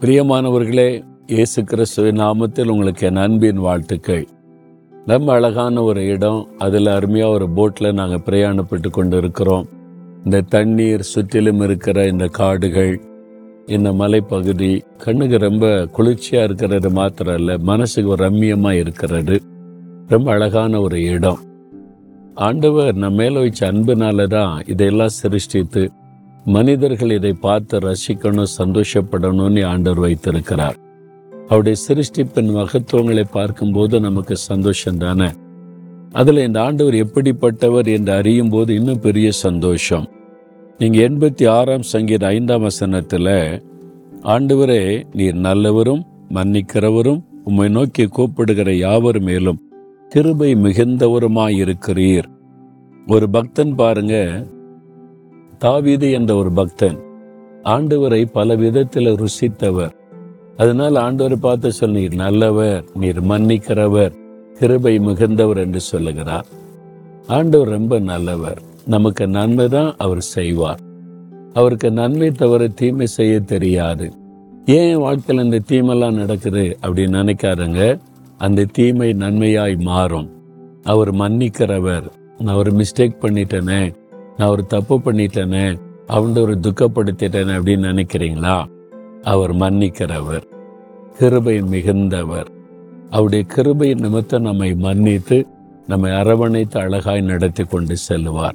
பிரியமானவர்களே இயேசு கிறிஸ்துவின் நாமத்தில் உங்களுக்கு என் அன்பின் வாழ்த்துக்கள். ரொம்ப அழகான ஒரு இடம். அதில் அருமையாக ஒரு போட்டில் நாங்கள் பிரயாணப்பட்டு கொண்டு இருக்கிறோம் இந்த தண்ணீர் சுற்றிலும் இருக்கிற இந்த காடுகள் இந்த மலைப்பகுதி கண்ணுக்கு ரொம்ப குளிர்ச்சியாக இருக்கிறது மாத்திரம் இல்லை மனசுக்கு ஒரு ரம்மியமாக இருக்கிறது. ரொம்ப அழகான ஒரு இடம். ஆண்டவர் நம்ம மேல வச்ச அன்புனால தான் இதையெல்லாம் சிருஷ்டித்து மனிதர்கள் இதை பார்த்து ரசிக்கணும் சந்தோஷப்படணும்னு ஆண்டவர் வைத்திருக்கிறார். அவருடைய சிருஷ்டிப்பின் மகத்துவங்களை பார்க்கும்போது நமக்கு சந்தோஷம் தானே? அதில் இந்த ஆண்டவர் எப்படிப்பட்டவர் என்று அறியும் போது இன்னும் பெரிய சந்தோஷம். நீங்கள் எண்பத்தி ஆறாம் சங்கீத ஐந்தாம் வசனத்தில் ஆண்டவரே நீர் நல்லவரும் மன்னிக்கிறவரும் உம்மை நோக்கி கூப்பிடுகிற யாவர் மேலும் கிருபை மிகுந்தவருமாயிருக்கிறீர். ஒரு பக்தன் பாருங்க தாவீது என்ற ஒரு பக்தன் ஆண்டவரை பல விதத்தில் ருசித்தவர். அதனால் ஆண்டவரை பார்த்து சொல் நீர் நல்லவர் நீர் மன்னிக்கிறவர் கிருபை மிகுந்தவர் என்று சொல்லுகிறார். ஆண்டவர் ரொம்ப நல்லவர். நமக்கு நன்மை தான் அவர் செய்வார். அவருக்கு நன்மை தவிர தீமை செய்ய தெரியாது. ஏன் வாழ்க்கையில் இந்த தீமெல்லாம் நடக்குது அப்படின்னு நினைக்காருங்க அந்த தீமை நன்மையாய் மாறும். அவர் மன்னிக்கிறவர். நான் ஒரு மிஸ்டேக் பண்ணிட்டேனே. நான் ஒரு தப்பு பண்ணிட்டேனே அவன் ஒரு துக்கப்படுத்திட்டேன் அப்படின்னு நினைக்கிறீங்களா? அவர் மன்னிக்கிறவர் கிருபை மிகுந்தவர். அவருடைய கிருபை நிமித்தம் நம்மை மன்னித்து நம்மை அரவணைத்து அழகாய் நடத்தி கொண்டு செல்லுவார்.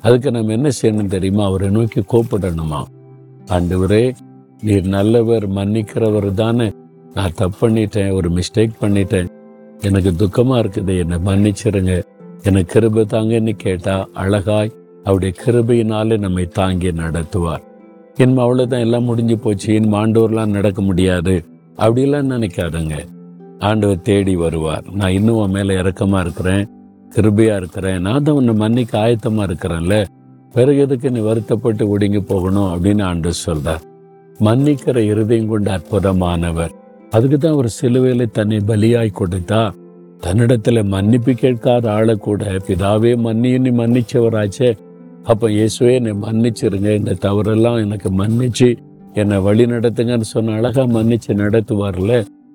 அதுக்கு நம்ம என்ன செய்யணும் தெரியுமா? அவரை நோக்கி கூப்பிடணுமா? ஆண்டவரே நீர் நல்லவர் மன்னிக்கிறவர் தானே. நான் தப்பு பண்ணிட்டேன் ஒரு மிஸ்டேக் பண்ணிட்டேன். எனக்கு துக்கமாக இருக்குது என்னை மன்னிச்சிருங்க. எனக்கு கிருபை தாங்கன்னு கேட்டால் அழகாய் அவருடைய கிருபையினாலே நம்மை தாங்கி நடத்துவார். என் அவ்வளோதான் எல்லாம் முடிஞ்சு போச்சு. என் ஆண்டவர்லாம் நடக்க முடியாது. அப்படிலாம் நினைக்காதுங்க. ஆண்டவர் தேடி வருவார். நான் இன்னும் உன் மேலே இறக்கமா இருக்கிறேன் கிருபையா இருக்கிறேன். நான் தான் உன்னை மன்னிக்க ஆயத்தமா இருக்கிறேன்ல. பிறகு எதுக்கு நீ வருத்தப்பட்டு ஒடுங்கி போகணும் அப்படின்னு ஆண்டவர் சொல்கிறார் மன்னிக்கிற இருதயம் கொண்ட அற்புதமானவர். அதுக்கு தான் ஒரு சிலுவையில தன்னை பலியாய் கொடுத்தா தன்னிடத்துல மன்னிப்பு கேட்காத ஆளை கூட பிதாவே மன்னின்னு மன்னிச்சவராச்சே. அப்போ இயேசுவே என்னை மன்னிச்சிருங்க. இந்த தவறெல்லாம் எனக்கு மன்னிச்சு என்னை வழி நடத்துங்கன்னு சொன்ன அழகாக மன்னிச்சு நடத்துவார்ல.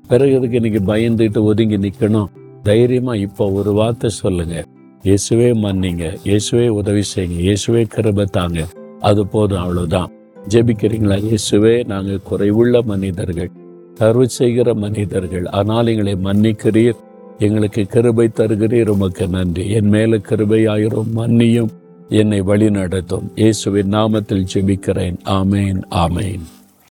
பிறகு எதுக்கு இன்னைக்கு பயந்துட்டு ஒதுங்கி நிற்கணும் தைரியமாக இப்போ ஒரு வார்த்தை சொல்லுங்க. இயேசுவே மன்னிங்க. இயேசுவே உதவி செய்யுங்க. இயேசுவே கிருபை தாங்க. அது போதும் அவ்வளோதான் ஜெபிக்கிறீங்களா? இயேசுவே நாங்கள் குறைவுள்ள மனிதர்கள். கருவு செய்கிற மனிதர்கள். ஆனால் எங்களை மன்னிக்கிறீர். எங்களுக்கு கிருபை தருகிறீர். உமக்கு நன்றி. என் மேல கிருபையாயிரும். மன்னியும். என்னை வழி நடத்தும் இயேசுவின் நாமத்தில் ஜெபிக்கிறேன். ஆமேன் ஆமேன்.